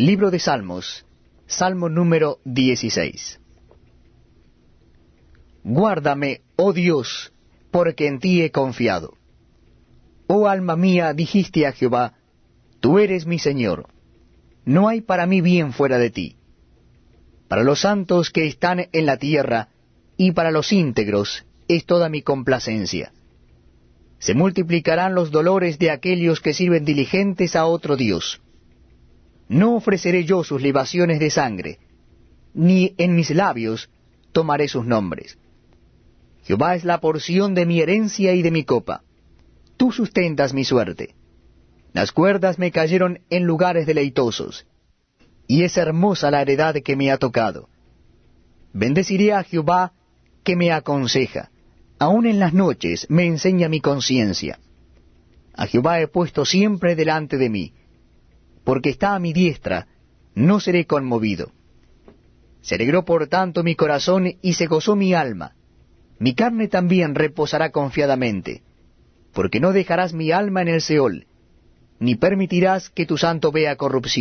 Libro de Salmos, Salmo número 16. Guárdame, oh Dios, porque en ti he confiado. Oh alma mía, dijiste a Jehová, Tú eres mi Señor. No hay para mí bien fuera de ti. Para los santos que están en la tierra, y para los íntegros, es toda mi complacencia. Se multiplicarán los dolores de aquellos que sirven diligentes a otro Dios. No ofreceré yo sus libaciones de sangre, ni en mis labios tomaré sus nombres. Jehová es la porción de mi herencia y de mi copa. Tú sustentas mi suerte. Las cuerdas me cayeron en lugares deleitosos, y es hermosa la heredad que me ha tocado. Bendeciré a Jehová que me aconseja. Aun en las noches me enseña mi conciencia. A Jehová he puesto siempre delante de mí porque está a mi diestra, no seré conmovido. Se alegró por tanto mi corazón y se gozó mi alma. Mi carne también reposará confiadamente, porque no dejarás mi alma en el Seol, ni permitirás que tu santo vea corrupción.